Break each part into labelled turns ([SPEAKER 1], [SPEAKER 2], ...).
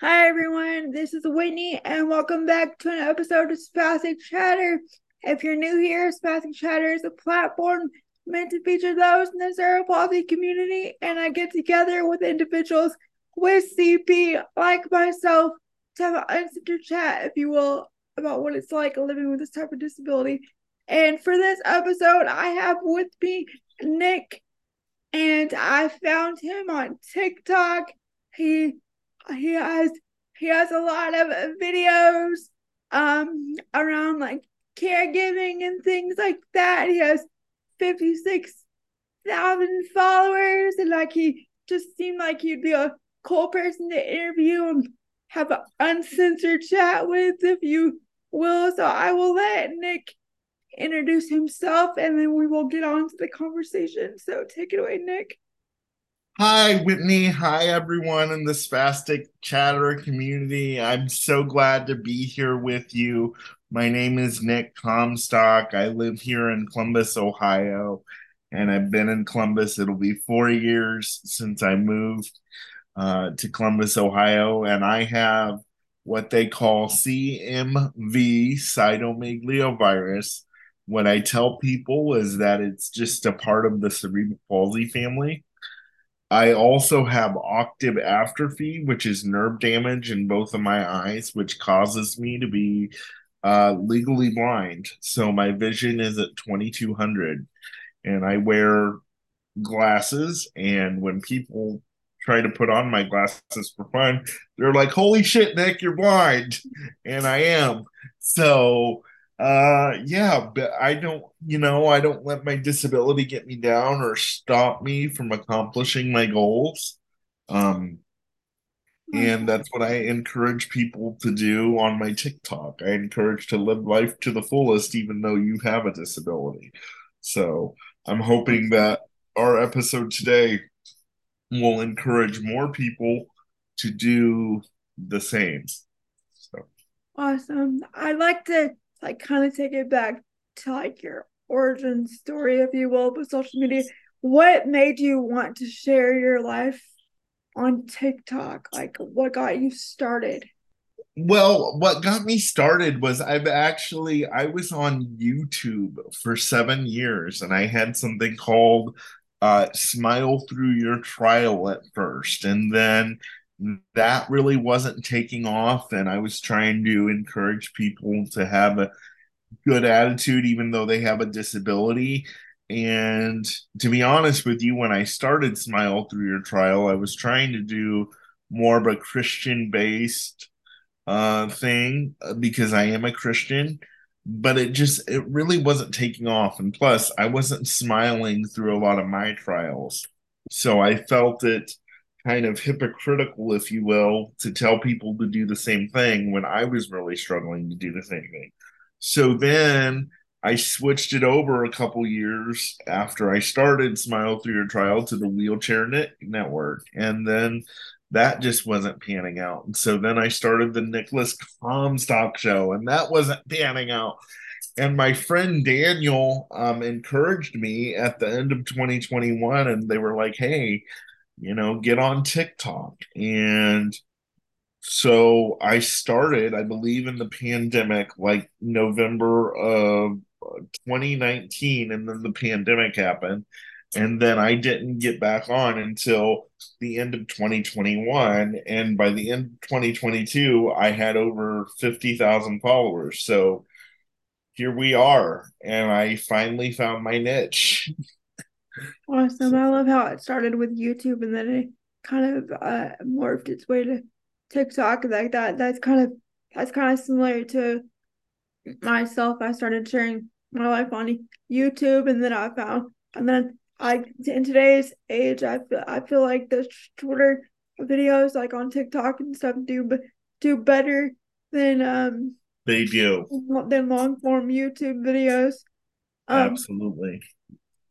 [SPEAKER 1] Hi everyone, this is Whitney and welcome back to an episode of Spastic Chatter. If you're new here, Spastic Chatter is a platform meant to feature those in the cerebral community and I get together with individuals with CP like myself to have an uncensored chat, if you will, about what it's like living with this type of disability. And for this episode, I have with me Nick and I found him on TikTok. He he has he has a lot of videos um around like caregiving and things like that. He has 56,000 followers and like he just seemed like he'd be a cool person to interview and have an uncensored chat with if you will. So I will let Nick introduce himself and then we will get on to the conversation. So take it away, Nick.
[SPEAKER 2] Hi, Whitney. Hi, everyone in the Spastic Chatter community. I'm so glad to be here with you. My name is Nick Comstock. I live here in Columbus, Ohio, and I've been in Columbus. It'll be four years since I moved uh, to Columbus, Ohio, and I have what they call CMV cytomegalovirus. What I tell people is that it's just a part of the cerebral palsy family I also have optic atrophy, which is nerve damage in both of my eyes, which causes me to be uh, legally blind. So my vision is at 2200 and I wear glasses. And when people try to put on my glasses for fun, they're like, holy shit, Nick, you're blind. And I am. So uh, yeah, but I don't, you know, I don't let my disability get me down or stop me from accomplishing my goals. Um, and that's what I encourage people to do on my TikTok. I encourage to live life to the fullest, even though you have a disability. So I'm hoping that our episode today will encourage more people to do the same. So
[SPEAKER 1] awesome. I'd like to like kind of take it back to like your origin story, if you will, with social media. What made you want to share your life on TikTok? Like, what got you started?
[SPEAKER 2] Well, what got me started was I've actually I was on YouTube for seven years and I had something called uh, Smile Through Your Trial at first. And then that really wasn't taking off and i was trying to encourage people to have a good attitude even though they have a disability. And to be honest with you when i started smile through your trial i was trying to do more of a christian based uh thing uh, because i am a christian but it just it really wasn't taking off. And plus i wasn't smiling through a lot of my trials. So i felt it kind of hypocritical, if you will, to tell people to do the same thing when I was really struggling to do the same thing. So then I switched it over a couple years after I started Smile Through Your Trial to the Wheelchair Net Network. And then that just wasn't panning out. And so then I started the Nicolas Comstock show, and that wasn't panning out. And my friend Daniel um, encouraged me at the end of 2021, and they were like, hey, you know, get on TikTok. And so I started, I believe, in the pandemic, like November of 2019, and then the pandemic happened. And then I didn't get back on until the end of 2021. And by the end of 2022, I had over 50,000 followers. So here we are. And I finally found my niche.
[SPEAKER 1] Awesome. I love how it started with YouTube and then it kind of uh, morphed its way to TikTok like that. That's kind of that's kind of similar to myself. I started sharing my life on YouTube and then I found and then I in today's age I feel I feel like the shorter videos like on TikTok and stuff do do better than um
[SPEAKER 2] they do
[SPEAKER 1] than long form YouTube videos.
[SPEAKER 2] Um, Absolutely.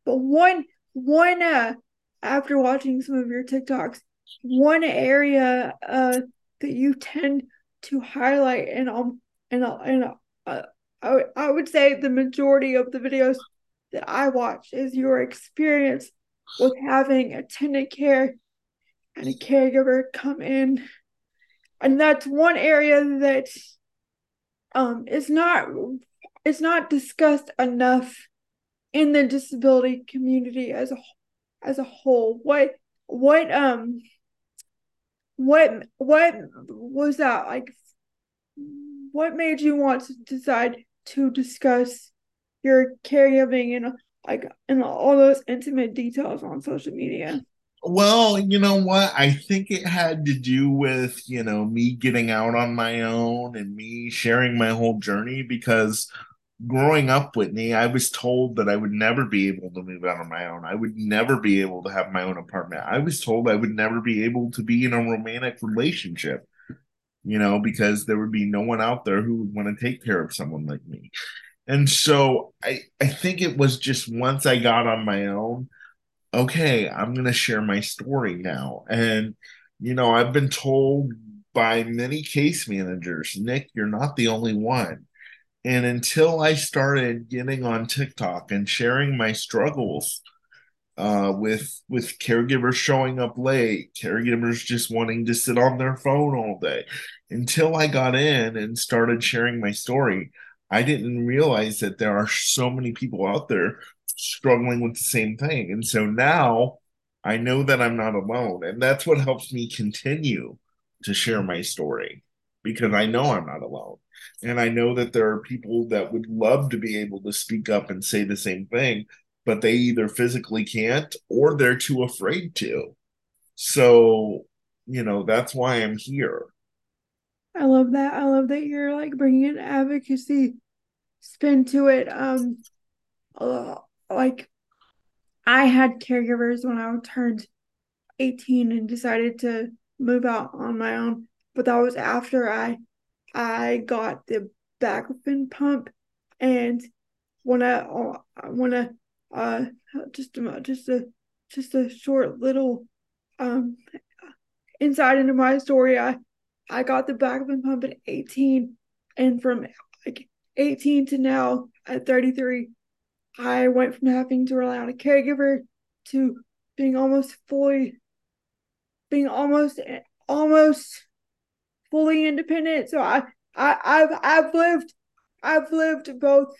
[SPEAKER 1] But one one uh after watching some of your TikToks, one area uh that you tend to highlight and um and and uh, I would I would say the majority of the videos that I watch is your experience with having attendant care and a caregiver come in. And that's one area that um is not it's not discussed enough in the disability community as a as a whole. What what um what what was that like what made you want to decide to discuss your caregiving and like and all those intimate details on social media?
[SPEAKER 2] Well, you know what? I think it had to do with, you know, me getting out on my own and me sharing my whole journey because growing up, Whitney, I was told that I would never be able to move out on my own. I would never be able to have my own apartment. I was told I would never be able to be in a romantic relationship, you know, because there would be no one out there who would want to take care of someone like me. And so I, I think it was just once I got on my own, okay, I'm going to share my story now. And, you know, I've been told by many case managers, Nick, you're not the only one and until I started getting on TikTok and sharing my struggles uh, with with caregivers showing up late, caregivers just wanting to sit on their phone all day, until I got in and started sharing my story, I didn't realize that there are so many people out there struggling with the same thing. And so now I know that I'm not alone. And that's what helps me continue to share my story because I know I'm not alone. And I know that there are people that would love to be able to speak up and say the same thing, but they either physically can't or they're too afraid to. So, you know, that's why I'm here.
[SPEAKER 1] I love that. I love that you're like bringing an advocacy spin to it. Um, uh, like I had caregivers when I turned 18 and decided to move out on my own, but that was after I I got the baclofen pump, and when I when I uh just a just a just a short little um insight into my story, I I got the baclofen pump at 18, and from like 18 to now at 33, I went from having to rely on a caregiver to being almost fully being almost almost fully independent. So I, I, I've, I've lived, I've lived both,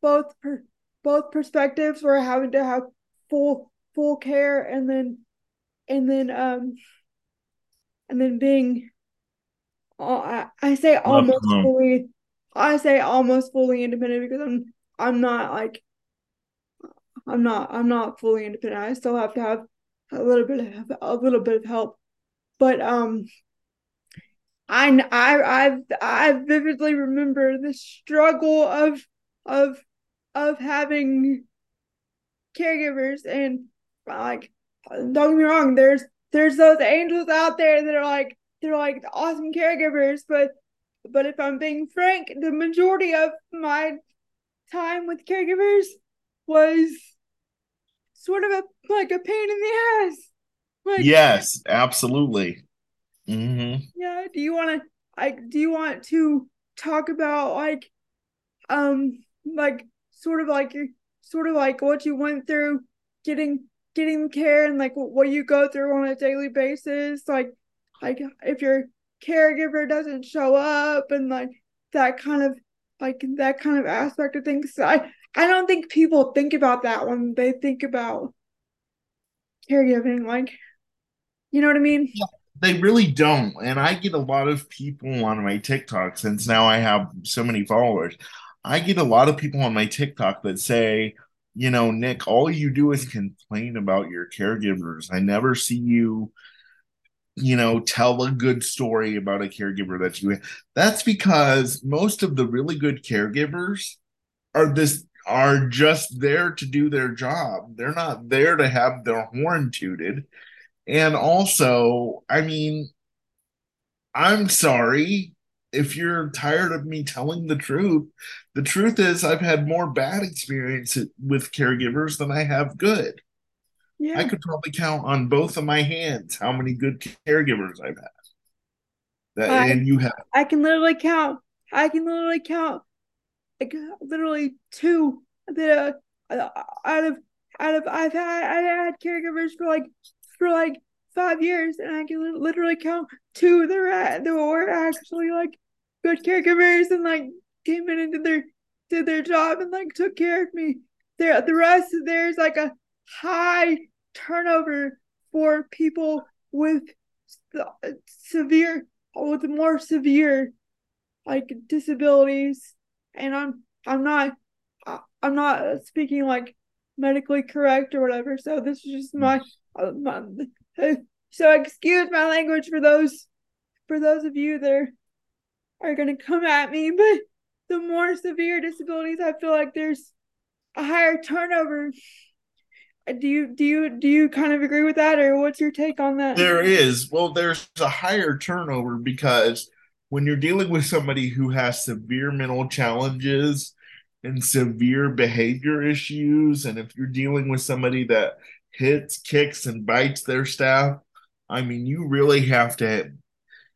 [SPEAKER 1] both, per, both perspectives where having to have full, full care and then, and then, um, and then being, uh, I, I say almost fully, I say almost fully independent because I'm, I'm not like, I'm not, I'm not fully independent. I still have to have a little bit of a little bit of help, but um I I I I vividly remember the struggle of of of having caregivers and uh, like don't get me wrong there's there's those angels out there that are like they're like awesome caregivers but but if I'm being frank the majority of my time with caregivers was sort of a like a pain in the ass.
[SPEAKER 2] Like yes absolutely
[SPEAKER 1] Mm-hmm. Yeah. Do you want to like? Do you want to talk about like, um, like sort of like your sort of like what you went through getting getting care and like what you go through on a daily basis, like like if your caregiver doesn't show up and like that kind of like that kind of aspect of things. I I don't think people think about that when they think about caregiving. Like, you know what I mean?
[SPEAKER 2] Yeah they really don't. And I get a lot of people on my TikTok since now I have so many followers. I get a lot of people on my TikTok that say, you know, Nick, all you do is complain about your caregivers. I never see you, you know, tell a good story about a caregiver that you that's because most of the really good caregivers are this are just there to do their job. They're not there to have their horn tooted and also, I mean, I'm sorry if you're tired of me telling the truth. The truth is, I've had more bad experiences with caregivers than I have good. Yeah. I could probably count on both of my hands how many good caregivers I've had. That, I, and you have.
[SPEAKER 1] I can literally count. I can literally count, like literally two that uh, out of out of I've had I had caregivers for like for like five years, and I can literally count two that were actually like good caregivers and like came in and did their did their job and like took care of me. There, the rest there's like a high turnover for people with severe with more severe like disabilities and i'm i'm not i'm not speaking like medically correct or whatever so this is just my mm. Oh, so excuse my language for those for those of you that are, are going to come at me but the more severe disabilities i feel like there's a higher turnover. Uh, do you do you do you kind of agree with that or what's your take on that?
[SPEAKER 2] There is. Well there's a higher turnover because when you're dealing with somebody who has severe mental challenges and severe behavior issues and if you're dealing with somebody that hits kicks and bites their staff i mean you really have to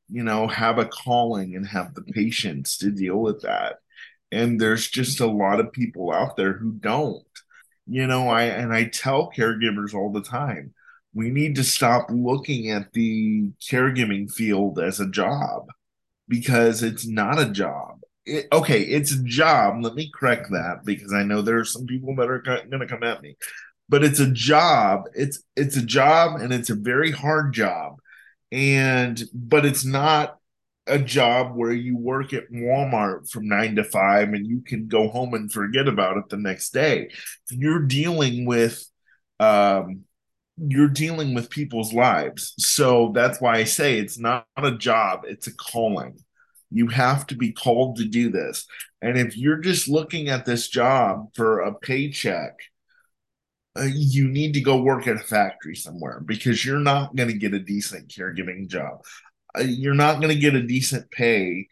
[SPEAKER 2] you know have a calling and have the patience to deal with that. And there's just a lot of people out there who don't you know i and i tell caregivers all the time we need to stop looking at the caregiving field as a job because it's not a job. It, okay it's a job. Let me correct that because i know there are some people that are going to come at me but it's a job it's it's a job and it's a very hard job and but it's not a job where you work at Walmart from nine to five and you can go home and forget about it the next day. You're dealing with um you're dealing with people's lives. So that's why I say it's not a job, it's a calling. You have to be called to do this. And if you're just looking at this job for a paycheck, uh, you need to go work at a factory somewhere because you're not going to get a decent caregiving job. Uh, you're not going to get a decent pay,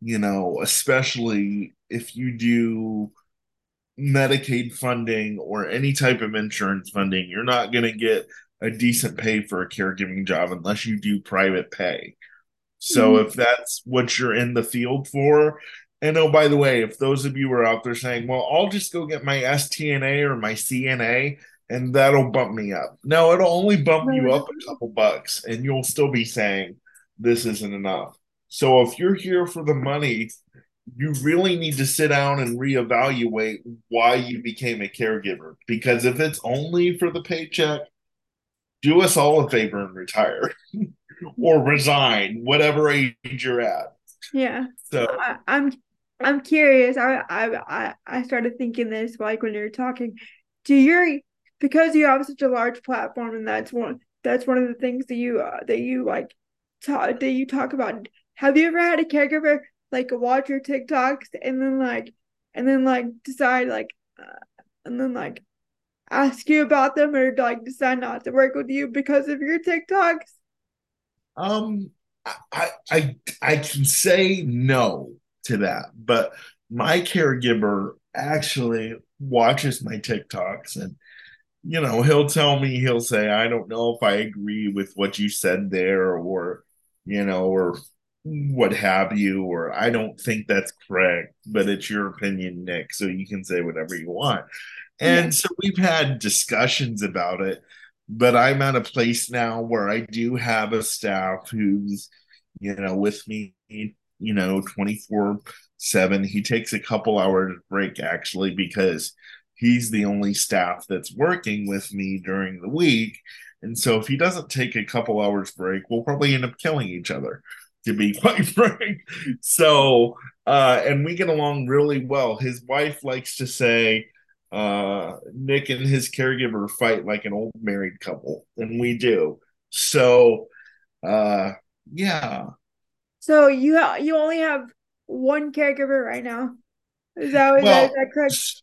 [SPEAKER 2] you know, especially if you do Medicaid funding or any type of insurance funding. You're not going to get a decent pay for a caregiving job unless you do private pay. So mm-hmm. if that's what you're in the field for, and oh, by the way, if those of you are out there saying, well, I'll just go get my STNA or my CNA and that'll bump me up. No, it'll only bump you up a couple bucks and you'll still be saying, this isn't enough. So if you're here for the money, you really need to sit down and reevaluate why you became a caregiver. Because if it's only for the paycheck, do us all a favor and retire or resign, whatever age you're at.
[SPEAKER 1] Yeah. So I, I'm I'm curious. I I I started thinking this like when you were talking. Do your because you have such a large platform and that's one that's one of the things that you uh, that you like talk that you talk about. Have you ever had a caregiver like watch your TikToks and then like and then like decide like uh, and then like ask you about them or like decide not to work with you because of your TikToks?
[SPEAKER 2] Um, I I I can say no to that, but my caregiver actually watches my TikToks and you know he'll tell me he'll say I don't know if I agree with what you said there or you know, or what have you, or I don't think that's correct, but it's your opinion, Nick, so you can say whatever you want. And yeah. so we've had discussions about it, but I'm at a place now where I do have a staff who's, you know, with me, you know, 24 7. He takes a couple hours break actually because he's the only staff that's working with me during the week. And so if he doesn't take a couple hours break, we'll probably end up killing each other, to be quite frank. So uh, and we get along really well. His wife likes to say uh, Nick and his caregiver fight like an old married couple, and we do. So uh, yeah.
[SPEAKER 1] So you ha- you only have one caregiver right now. Is that, well, is that correct?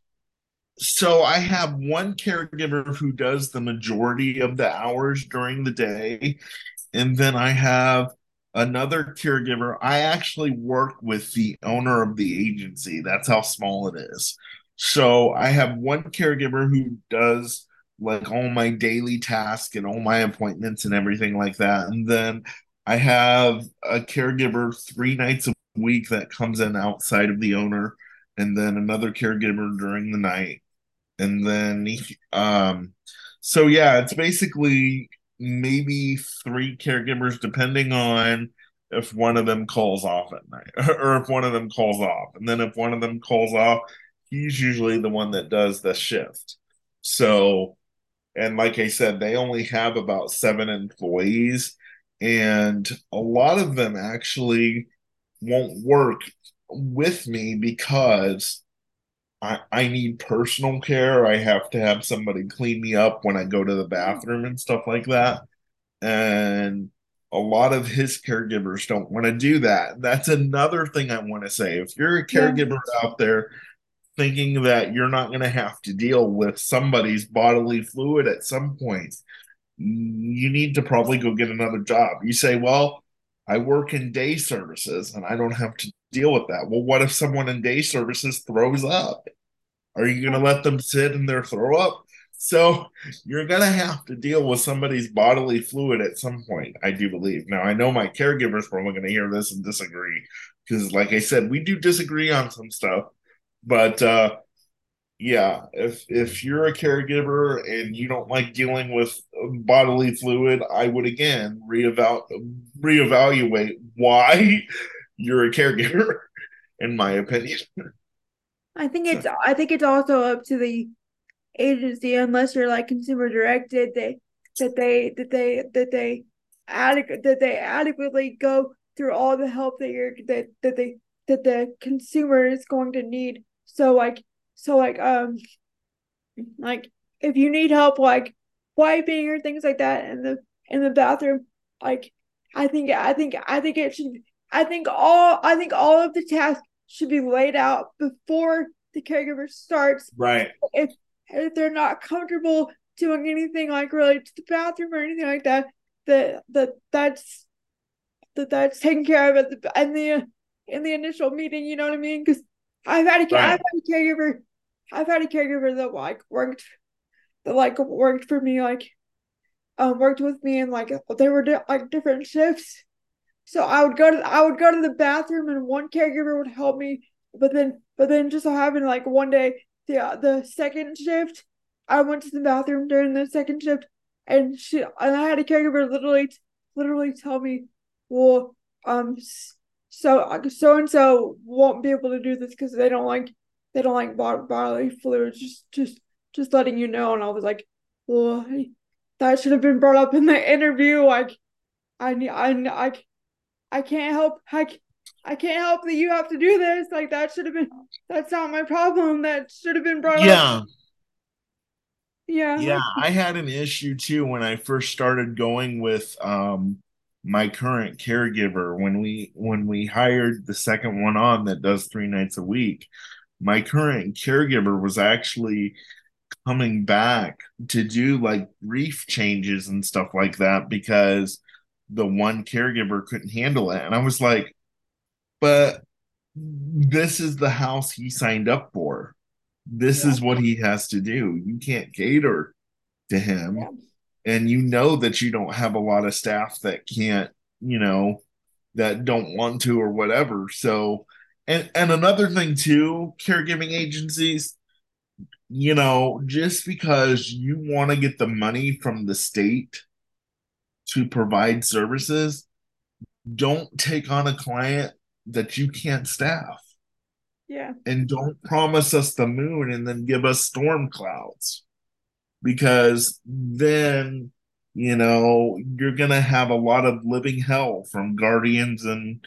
[SPEAKER 2] so I have one caregiver who does the majority of the hours during the day. And then I have another caregiver. I actually work with the owner of the agency. That's how small it is. So I have one caregiver who does like all my daily tasks and all my appointments and everything like that. And then I have a caregiver three nights a week that comes in outside of the owner, and then another caregiver during the night and then um so yeah it's basically maybe three caregivers, depending on if one of them calls off at night or if one of them calls off. And then if one of them calls off, he's usually the one that does the shift. So, and like I said, they only have about seven employees, and a lot of them actually won't work with me because I, I need personal care. I have to have somebody clean me up when I go to the hmm. bathroom and stuff like that. And a lot of his caregivers don't want to do that. That's another thing I want to say. If you're a caregiver yeah. out there thinking that you're not going to have to deal with somebody's bodily fluid at some point, you need to probably go get another job. You say, well, I work in day services and I don't have to deal with that. Well, what if someone in day services throws up? Are you going to let them sit in their throw up? So you're going to have to deal with somebody's bodily fluid at some point, I do believe. Now, I know my caregivers probably going to hear this and disagree because, like I said, we do disagree on some stuff. But uh, yeah, if if you're a caregiver and you don't like dealing with bodily fluid, I would again reeval- reevaluate why you're a caregiver, in my opinion.
[SPEAKER 1] I think it's I think it's also up to the agency unless you're like consumer directed they that they that they that they adequate that they adequately go through all the help that you're that that they that the consumer is going to need. So like so like um like if you need help like wiping or things like that in the in the bathroom, like I think I think I think it should I think all I think all of the tasks should be laid out before the caregiver starts.
[SPEAKER 2] Right.
[SPEAKER 1] If if they're not comfortable doing anything like related to the bathroom or anything like that, that that that's that that's taken care of at the in the in the initial meeting. You know what I mean? Because I've had a right. I've had a caregiver I've had a caregiver that like worked that like worked for me like um worked with me and like they were di- like different shifts. So I would go to I would go to the bathroom and one caregiver would help me, but then but then just so happened like one day the uh, the second shift I went to the bathroom during the second shift and she and I had a caregiver literally literally tell me, well um so so and so won't be able to do this because they don't like they don't like bodily fluids. Just just just letting you know. And I was like, well, that should have been brought up in the interview. Like, I need I I I can't help. I I can't help that you have to do this. Like that should have been. That's not my problem. That should have been brought
[SPEAKER 2] yeah.
[SPEAKER 1] up. Yeah.
[SPEAKER 2] Yeah. I had an issue too when I first started going with um my current caregiver when we when we hired the second one on that does three nights a week my current caregiver was actually coming back to do like brief changes and stuff like that because the one caregiver couldn't handle it. And I was like, but this is the house he signed up for. This yeah. is what he has to do. You can't cater to him. Yeah. And you know that you don't have a lot of staff that can't, you know, that don't want to or whatever. So and and another thing too, caregiving agencies, you know, just because you want to get the money from the state to provide services, don't take on a client that you can't staff.
[SPEAKER 1] Yeah.
[SPEAKER 2] And don't promise us the moon and then give us storm clouds. Because then, you know, you're going to have a lot of living hell from guardians and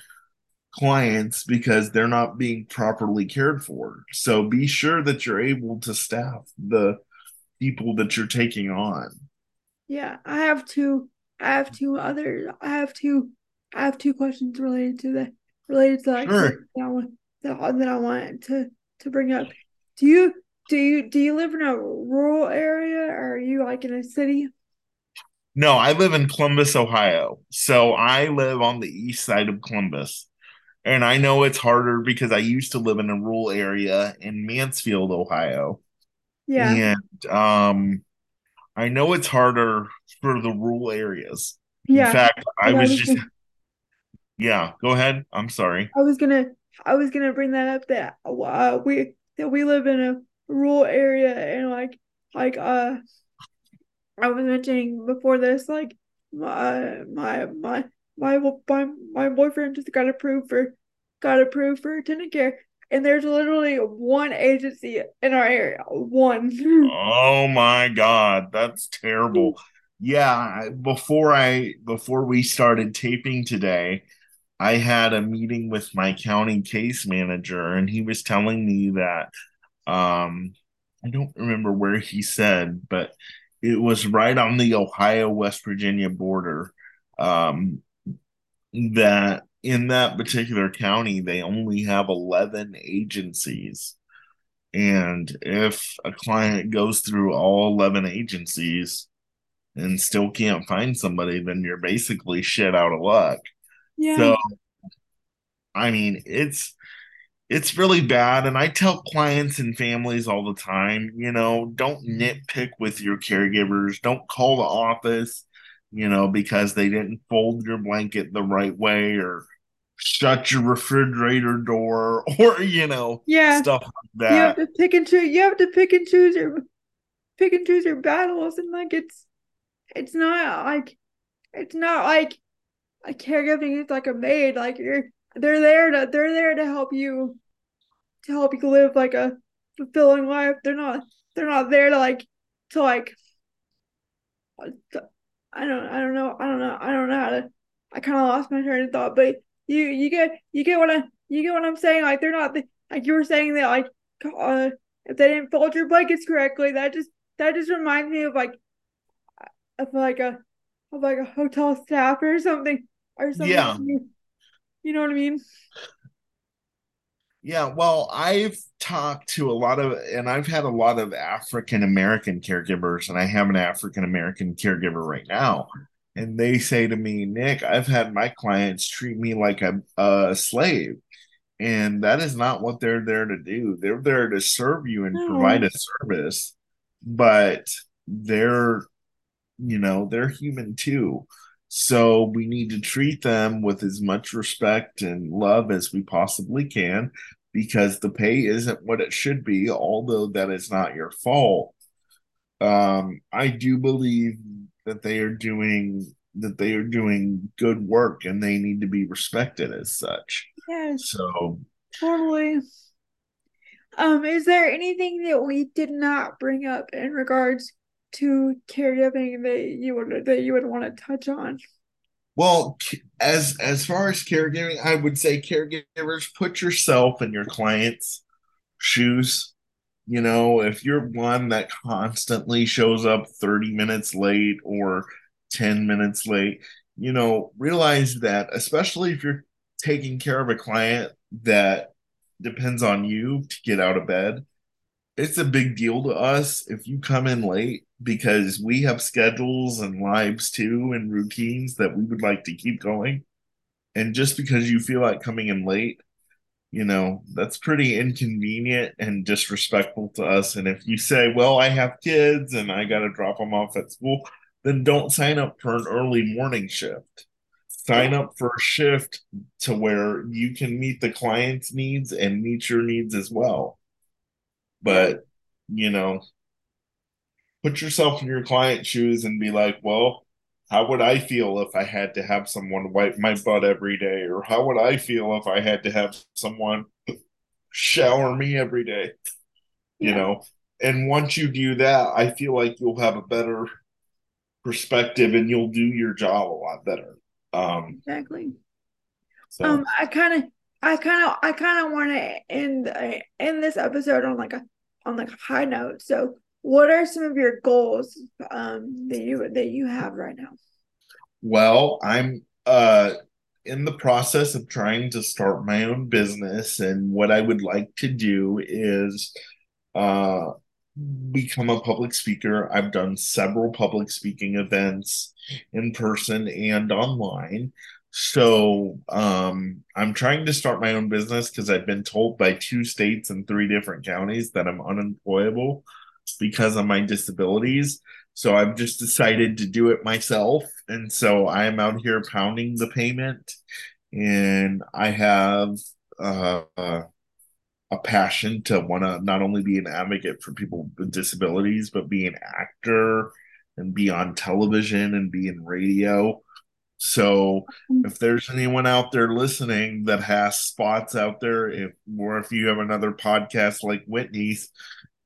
[SPEAKER 2] clients because they're not being properly cared for. So be sure that you're able to staff the people that you're taking on.
[SPEAKER 1] Yeah, I have two I have two other I have two I have two questions related to that related to like sure. that, I want, that, that I want to to bring up. Do you do you do you live in a rural area or are you like in a city?
[SPEAKER 2] No, I live in Columbus, Ohio. So I live on the east side of Columbus. And I know it's harder because I used to live in a rural area in Mansfield, Ohio.
[SPEAKER 1] Yeah.
[SPEAKER 2] And um I know it's harder for the rural areas.
[SPEAKER 1] Yeah.
[SPEAKER 2] In fact, I was just Yeah, go ahead. I'm sorry.
[SPEAKER 1] I was going to I was going to bring that up that uh, we that we live in a rural area and like like uh I was mentioning before this like my my my my my, my boyfriend just got approved for got approved for attendant care. And there's literally one agency in our area. One.
[SPEAKER 2] Oh my god. That's terrible. Yeah before i before we started taping today i had a meeting with my county case manager and he was telling me that um i don't remember where he said but it was right on the ohio west virginia border. Um that in that particular county they only have 11 agencies. And if a client goes through all 11 agencies and still can't find somebody then you're basically shit out of luck. Yeah. So i mean it's it's really bad and i tell clients and families all the time you know don't mm-hmm. nitpick with your caregivers don't call the office you know, because they didn't fold your blanket the right way or shut your refrigerator door or you know,
[SPEAKER 1] yeah, stuff like that. You have to pick and choose. You have to pick and choose your pick and choose your battles, and like it's it's not like it's not like a caregiving is like a maid. Like you're they're there to they're there to help you to help you live like a fulfilling life. They're not they're not there to like to like I don't I don't know I don't know I don't know how to I kind of lost my train of thought, but you you get you get what I you get what I'm saying. Like they're not like you were saying that like uh, if they didn't fold your blankets correctly, that just that just reminds me of like of like a of like a hotel staff or something or something. Yeah. You know what I mean?
[SPEAKER 2] Yeah, well, I've talked to a lot of, and I've had a lot of African American caregivers, and I have an African American caregiver right now. And they say to me, Nick, I've had my clients treat me like a, a slave. And that is not what they're there to do. They're there to serve you and no. provide a service, but they're, you know, they're human too. So we need to treat them with as much respect and love as we possibly can because the pay isn't what it should be, although that is not your fault. Um, I do believe that they are doing that they are doing good work and they need to be respected as such.
[SPEAKER 1] Yes.
[SPEAKER 2] So
[SPEAKER 1] totally. Um, is there anything that we did not bring up in regards to caregiving that you would that you would want to touch on?
[SPEAKER 2] Well, as as far as caregiving, I would say caregivers put yourself in your client's shoes. You know, if you're one that constantly shows up 30 minutes late or 10 minutes late, you know, realize that especially if you're taking care of a client that depends on you to get out of bed, it's a big deal to us if you come in late because we have schedules and lives too and routines that we would like to keep going. And just because you feel like coming in late, you know, that's pretty inconvenient and disrespectful to us. And if you say, well, I have kids and I got to drop them off at school, then don't sign up for an early morning shift. Sign up for a shift to where you can meet the client's needs and meet your needs as well but you know put yourself in your client's shoes and be like well how would i feel if i had to have someone wipe my butt every day? Or how would i feel if i had to have someone shower me every day? You know? And once you do that i feel like you'll have a better perspective and you'll do your job a lot better. Um
[SPEAKER 1] exactly. so. um i kind of I kind of I kind of want to end end this episode on like a on like a high note. So, what are some of your goals um, that you that you have right now?
[SPEAKER 2] Well, I'm uh, in the process of trying to start my own business, and what I would like to do is uh, become a public speaker. I've done several public speaking events in person and online. So um, I'm trying to start my own business because I've been told by two states and three different counties that I'm unemployable because of my disabilities. So I've just decided to do it myself. And so I am out here pounding the payment. And I have uh, a passion to want to not only be an advocate for people with disabilities, but be an actor and be on television and be in radio. So if there's anyone out there listening that has spots out there, if or if you have another podcast like Whitney's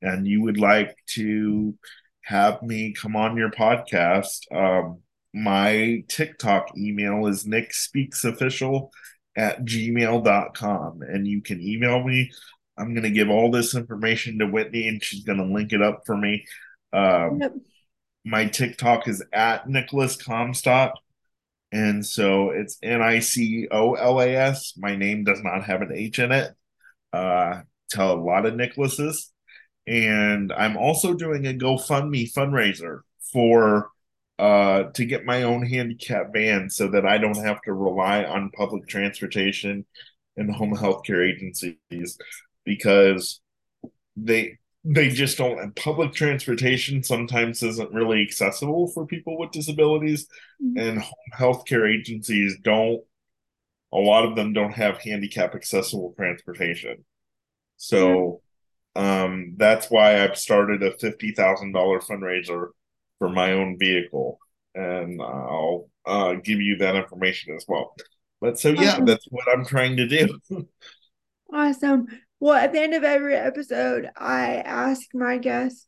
[SPEAKER 2] and you would like to have me come on your podcast, um, my TikTok email is nickspeaksofficial at gmail.com and you can email me. I'm going to give all this information to Whitney and she's going to link it up for me. Um, yep. My TikTok is at Nicolas Comstock. And so it's N I C O L A S. My name does not have an H in it. Uh, tell a lot of Nicholases. And I'm also doing a GoFundMe fundraiser for uh, to get my own handicap van so that I don't have to rely on public transportation and home health care agencies because they they just don't and public transportation sometimes isn't really accessible for people with disabilities mm-hmm. and home health care agencies don't a lot of them don't have handicap accessible transportation so um, that's why i've started a $50000 fundraiser for my own vehicle and i'll uh, give you that information as well but so yeah awesome. that's what i'm trying to do
[SPEAKER 1] awesome well, at the end of every episode, I ask my guests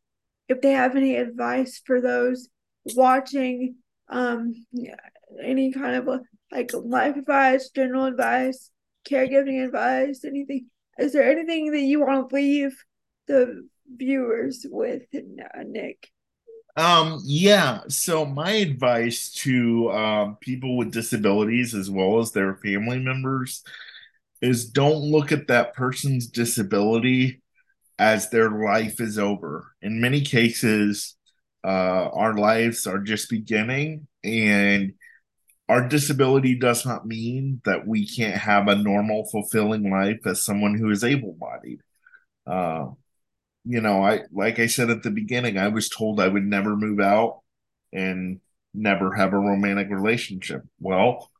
[SPEAKER 1] if they have any advice for those watching, um, any kind of like life advice, general advice, caregiving advice, anything. Is there anything that you want to leave the viewers with, Nick?
[SPEAKER 2] Um, yeah. So my advice to um, people with disabilities as well as their family members is don't look at that person's disability as their life is over. In many cases, uh, our lives are just beginning, and our disability does not mean that we can't have a normal, fulfilling life as someone who is able bodied. Uh, you know, I like I said at the beginning, I was told I would never move out and never have a romantic relationship. Well,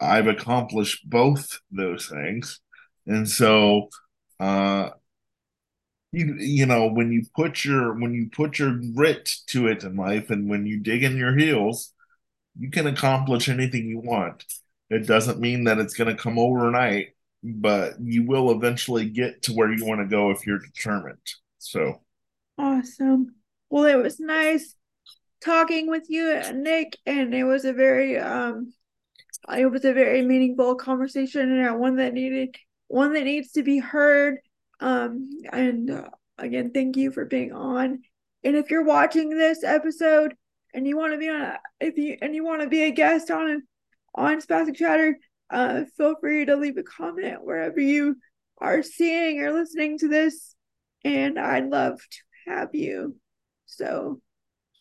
[SPEAKER 2] I've accomplished both those things. And so uh you you know when you put your when you put your grit to it in life and when you dig in your heels, you can accomplish anything you want. It doesn't mean that it's going to come overnight, but you will eventually get to where you want to go if you're determined. So
[SPEAKER 1] awesome. Well, it was nice talking with you, Nick, and it was a very um it was a very meaningful conversation and one that needed one that needs to be heard. Um, and uh, again, thank you for being on. And if you're watching this episode and you want to be on, a, if you and you want to be a guest on on Spastic Chatter, uh, feel free to leave a comment wherever you are seeing or listening to this, and I'd love to have you. So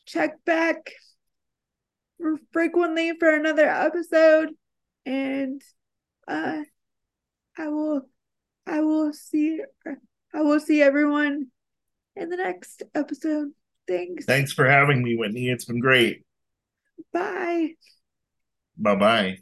[SPEAKER 1] check back frequently for another episode and uh I will I will see I will see everyone in the next episode. Thanks.
[SPEAKER 2] Thanks for having me, Whitney. It's been great.
[SPEAKER 1] Bye.
[SPEAKER 2] Bye bye.